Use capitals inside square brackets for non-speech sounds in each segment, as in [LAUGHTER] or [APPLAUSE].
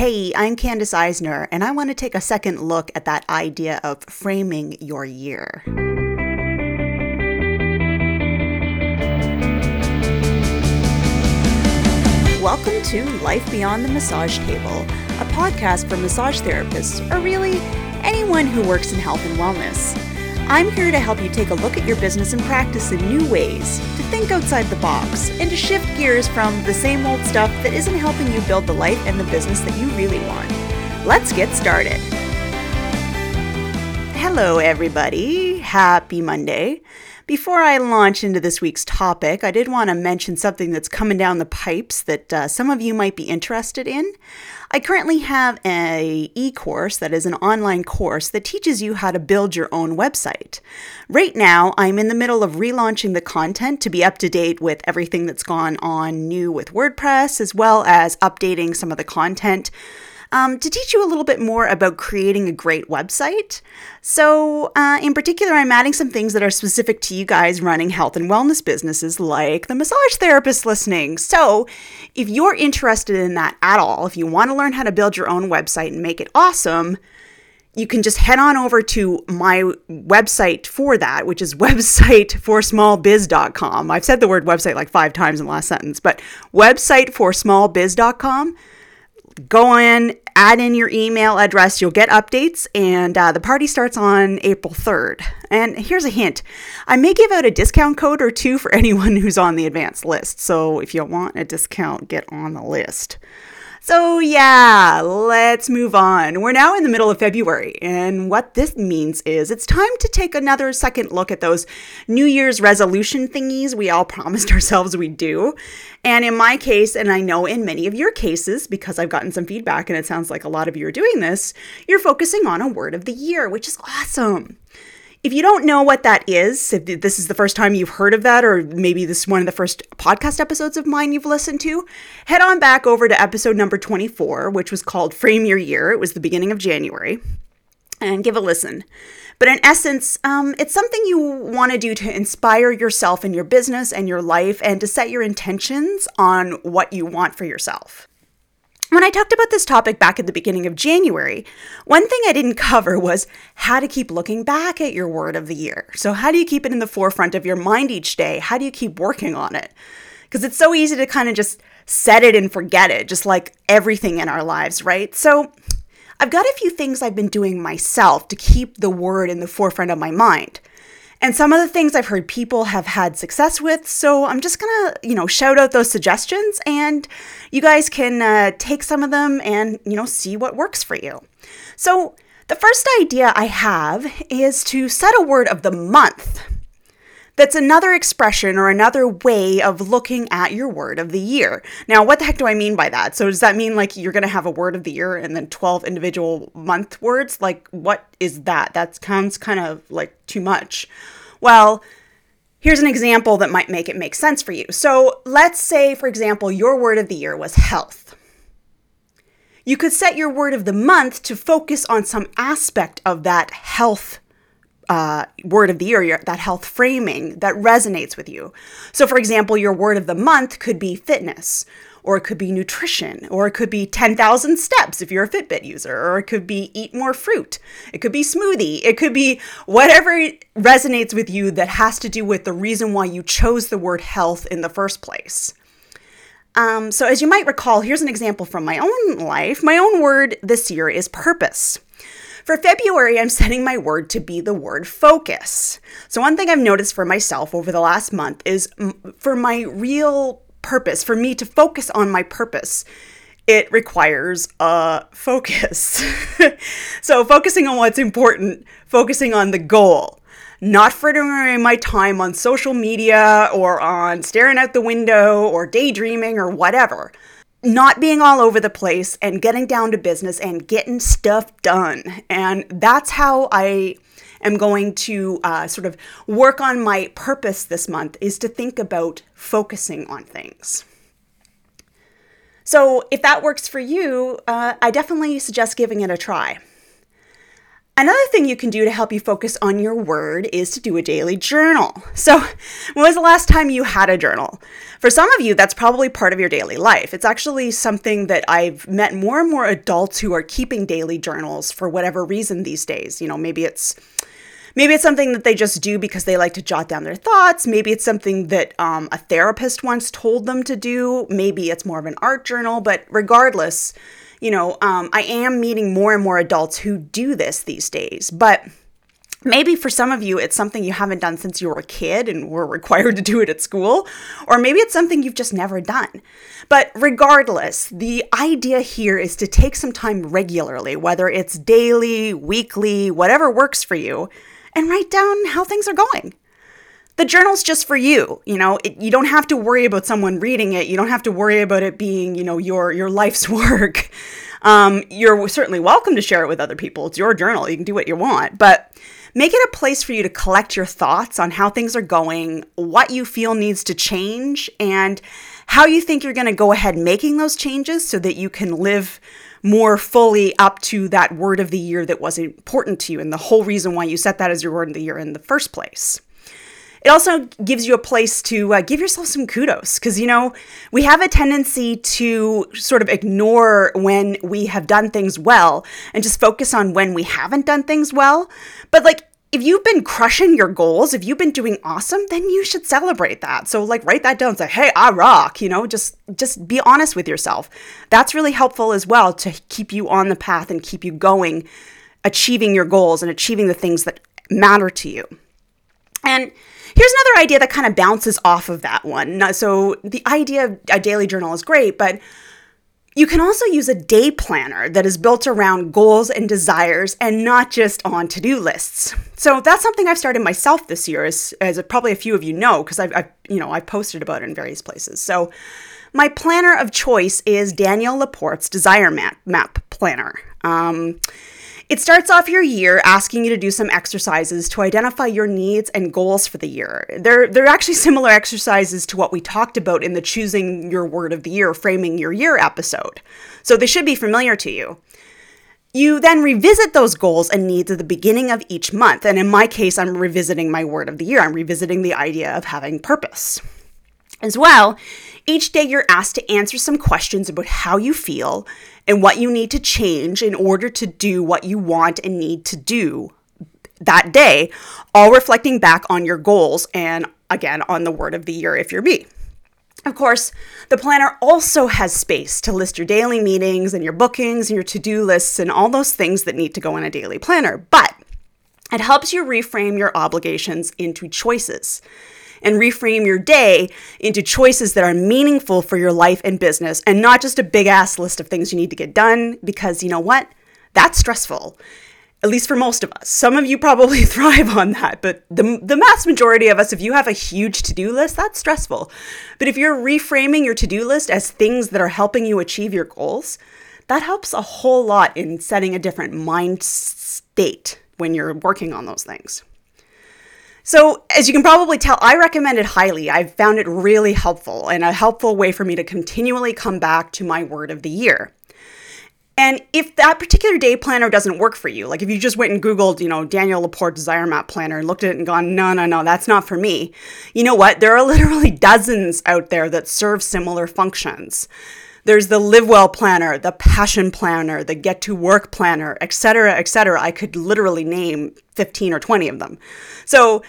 Hey, I'm Candace Eisner, and I want to take a second look at that idea of framing your year. Welcome to Life Beyond the Massage Table, a podcast for massage therapists, or really anyone who works in health and wellness. I'm here to help you take a look at your business and practice in new ways, to think outside the box, and to shift gears from the same old stuff that isn't helping you build the life and the business that you really want. Let's get started. Hello, everybody. Happy Monday. Before I launch into this week's topic, I did want to mention something that's coming down the pipes that uh, some of you might be interested in. I currently have a e-course that is an online course that teaches you how to build your own website. Right now, I'm in the middle of relaunching the content to be up to date with everything that's gone on new with WordPress, as well as updating some of the content um, to teach you a little bit more about creating a great website. So, uh, in particular, I'm adding some things that are specific to you guys running health and wellness businesses, like the massage therapist listening. So, if you're interested in that at all, if you want to learn how to build your own website and make it awesome, you can just head on over to my website for that, which is [LAUGHS] websiteforsmallbiz.com. I've said the word website like five times in the last sentence, but websiteforsmallbiz.com go in, add in your email address. You'll get updates, and uh, the party starts on April 3rd. And here's a hint I may give out a discount code or two for [LAUGHS] anyone who's on the advanced list. So if you want a discount, get on the list. So, yeah, let's move on. We're now in the middle of February, and what this means is it's time to take another second look at those New Year's resolution thingies we all [LAUGHS] promised ourselves we'd do. And in my case, and I know in many of your cases, because I've gotten some feedback and it sounds like a lot of you are doing this, you're focusing on a word of the year, which is awesome. If you don't know what that is, if this is the first time you've heard of that, or maybe this is one of the first podcast episodes of mine you've listened to, head on back over to episode number 24, which was called Frame Your Year. It was the beginning of January, and give a listen. But in essence, um, it's something you want to do to inspire yourself in your business and your life and to set your intentions on what you want for yourself. When I talked about this topic back at the beginning of January, one thing I didn't [LAUGHS] cover was how to keep looking back at your word of the year. So, how do you keep it in the forefront of your mind each day? How do you keep working on it? Because it's so easy to kind of just set it and forget it, just like everything in our lives, right? So, I've got a few things I've been doing myself to keep the word in the forefront of my mind and some of the things I've heard people have had success with. So I'm just gonna, you know, shout out those suggestions, and you guys can uh, take some of them and you know see what works for you. So the first idea I have is to set a word of the month. That's another expression or another way of looking at your word of the year. Now, what the heck do I mean by that? So, does that mean like you're going to have a word of the year and then 12 individual month words? Like, what is that? That sounds kind of like too much. Well, here's an example that might make it make sense for you. So, let's say, for example, your word of the year was health. You could set your word of the month to focus on some aspect of that health uh, word of the year, that health framing that resonates with you. So, for example, your word of the month could be fitness, or it could be nutrition, or it could be 10,000 steps if you're a Fitbit user, or it could be eat more fruit, it could be smoothie, it could be whatever resonates with you that has to do with the reason why you chose the word health in the first place. Um, so, as you might recall, here's an example from my own life. My own word this year is purpose. For February, I'm setting my word to be the word focus. So, one thing I've noticed for myself over the last month is for my real purpose, for me to focus on my purpose, it requires a focus. [LAUGHS] so, focusing on what's important, focusing on the goal not frittering away my time on social media or on staring out the window or daydreaming or whatever not being all over the place and getting down to business and getting stuff done. And that's how I am going to uh, sort of work on my purpose this month is to think about focusing on things. So, if that works for you, uh, I definitely suggest giving it a try. Another thing you can do to help you focus on your word is to do a daily journal. So, [LAUGHS] when was the last time you had a journal? For some of you, that's probably part of your daily life. It's actually something that I've met more and more adults who are keeping daily journals for whatever reason these days. You know, maybe it's maybe it's something that they just do because they like to jot down their thoughts. Maybe it's something that um, a therapist once told them to do. Maybe it's more of an art journal. But regardless, you know, um, I am meeting more and more adults who do this these days. But Maybe for some of you, it's something you haven't done since you were a kid and were required to do it at school, or maybe it's something you've just never done. But regardless, the idea here is to take some time regularly, whether it's daily, weekly, whatever works for you, and write down how things are going the journal's just for you you know? It, you don't have to worry about someone reading it. You don't have to worry about it being you know your your life's [LAUGHS] work. Um, you're certainly welcome to share it with other people. It's your journal. You can do what you want. But make it a place for you to collect your thoughts on how things are going what you feel needs to change and how you think you're going to go ahead making those changes so that you can live more fully up to that word of the year that was important to you and the whole reason why you set that as your word of the year in the first place it also gives you a place to uh, give yourself some kudos because, you know, we have a tendency to sort of ignore when we have done things well and just focus on when we haven't done things well. But, like, if you've been crushing your goals, if you've been doing awesome, then you should celebrate that. So like write that down. Say, hey, I rock. You know, just just be honest with yourself. That's really helpful as well to keep you on the path and keep you going, achieving your goals and achieving the things that matter to you. And Here's another idea that kind of bounces off of that one. So, the idea of a daily journal is great, but you can also use a day planner that is built around goals and desires and not just on to do lists. So that's something I've started myself this year, as, as probably a few of you know, because I've, I've, you know, I've posted about it in various places. So my planner of choice is Danielle Laporte's Desire Map, Map Planner. Um, it starts off your year asking you to do some exercises to identify your needs and goals for the year. They're, they're actually [LAUGHS] similar exercises to what we talked about in the Choosing Your Word of the Year, Framing Your Year episode. So they should be familiar to you. You then revisit those goals and needs at the beginning of each month. And in my case, I'm revisiting my word of the year. I'm revisiting the idea of having purpose. As well, each day you're asked to answer some questions about how you feel and what you need to change in order to do what you want and need to do that day, all reflecting back on your goals and again on the word of the year if you're me. Of course, the planner also has space to list your daily meetings and your bookings and your to do lists and all those things that need to go in a daily planner, but it helps you reframe your obligations into choices and reframe your day into choices that are meaningful for your life and business and not just a big ass list of things you need to get done because you know what? That's stressful. At least for most of us. Some of you probably [LAUGHS] thrive on that, but the, the mass majority of us, if you have a huge to do list, that's stressful. But if you're reframing your to do list as things that are helping you achieve your goals, that helps a whole lot in setting a different mind state when you're working on those things. So, as you can probably tell, I recommend it highly. I've found it really helpful and a helpful way for me to continually come back to my word of the year. And if that particular day planner doesn't work for you, like if you just went and Googled, you know, Daniel Laporte Desire Map Planner and looked at it and gone, no, no, no, that's not for me, you know what? There are [LAUGHS] literally dozens out there that serve similar functions. There's the Live Well Planner, the Passion Planner, the Get to Work Planner, etc., etc. I could literally name 15 or 20 of them. So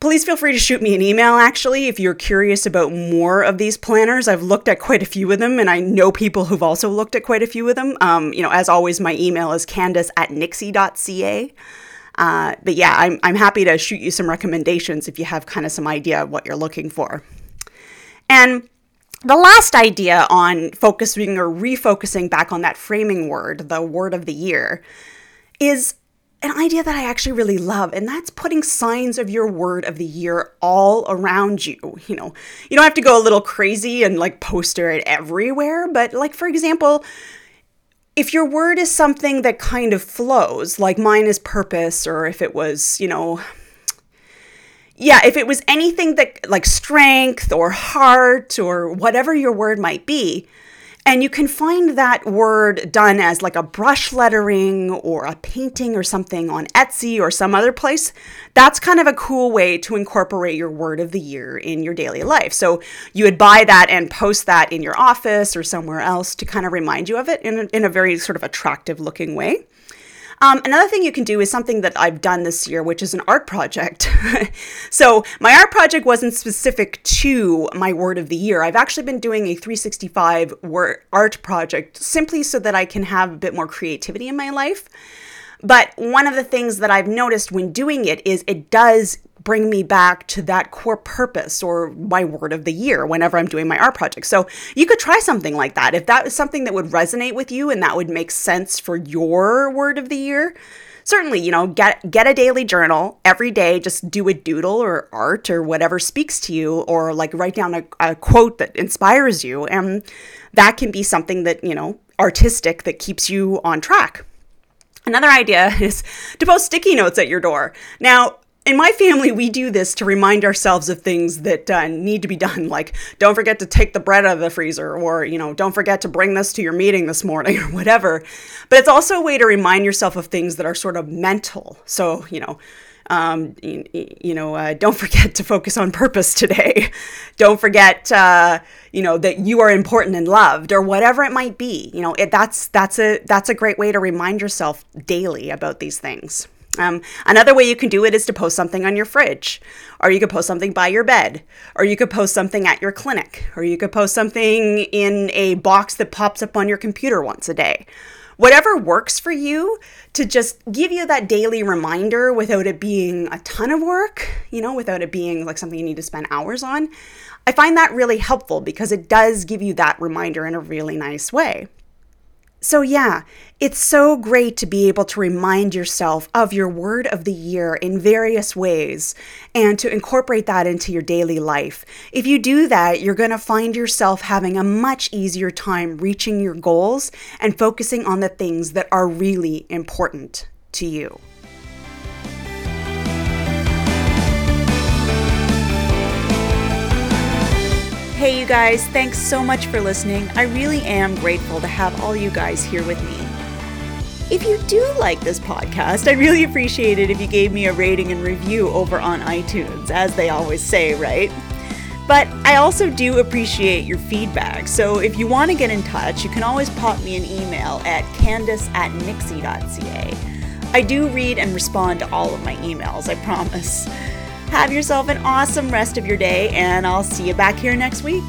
please feel free to shoot me an email actually if you're curious about more of these planners. I've looked at quite a few of them and I know people who've also looked at quite a few of them. Um, you know, as always, my email is candace at nixie.ca. Uh, but yeah, I'm, I'm happy to shoot you some recommendations if you have kind of some idea of what you're looking for. And the last idea on focusing or refocusing back on that framing word, the word of the year, is an idea that I actually really love, and that's putting signs of your word of the year all around you. You know, you don't have to go a little crazy and like poster it everywhere, but like, for example, if your word is something that kind of flows, like mine is purpose, or if it was, you know, yeah, if it was anything that like strength or heart or whatever your word might be, And you can find that word done as like a brush lettering or a painting or something on Etsy or some other place. That's kind of a cool way to incorporate your word of the year in your daily life. So you would buy that and post that in your office or somewhere else to kind of remind you of it in a, in a very sort of attractive looking way. Um, another thing you can do is something that I've done this year, which is an art project. [LAUGHS] so, my art project wasn't specific to my word of the year. I've actually been doing a 365 word art project simply so that I can have a bit more creativity in my life. But one of the things that I've noticed when doing it is it does bring me back to that core purpose or my word of the year whenever I'm doing my art project. So you could try something like that. If that is something that would resonate with you and that would make sense for your word of the year, certainly, you know, get get a daily journal every day, just do a doodle or art or whatever speaks to you or like write down a, a quote that inspires you and that can be something that, you know, artistic that keeps you on track. Another idea [LAUGHS] is to post sticky notes at your door. Now, in my family, we do this to remind ourselves of things that uh, need to be done, like don't forget to take the bread out of the freezer, or you know, don't forget to bring this to your meeting this morning, [LAUGHS] or whatever. But it's also a way to remind yourself of things that are sort of mental. So you know, um, you, you, know, uh, don't forget to focus on purpose today. [LAUGHS] don't forget, uh, you know, that you are important and loved, or whatever it might be. You know, it, that's that's a that's a great way to remind yourself daily about these things. Um, another way you can do it is to post something on your fridge, or you could post something by your bed, or you could post something at your clinic, or you could post something in a box that pops up on your computer once a day. Whatever works for you to just give you that daily reminder without it being a ton of work, you know, without it being like something you need to spend hours on. I find that really helpful because it does give you that reminder in a really nice way. So, yeah, it's so great to be able to remind yourself of your word of the year in various ways and to incorporate that into your daily life. If you do that, you're going to find yourself having a much easier time reaching your goals and focusing on the things that are really important to you. Hey, you guys, thanks so much for listening. I really am grateful to have all you guys here with me. If you do like this podcast, I really appreciate it if you gave me a rating and review over on iTunes, as they always say, right? But I also do appreciate your feedback, so if you want to get in touch, you can always pop me an email at candace at nixie.ca. I do read and respond to all of my emails, I promise. Have yourself an awesome rest of your day, and I'll see you back here next week.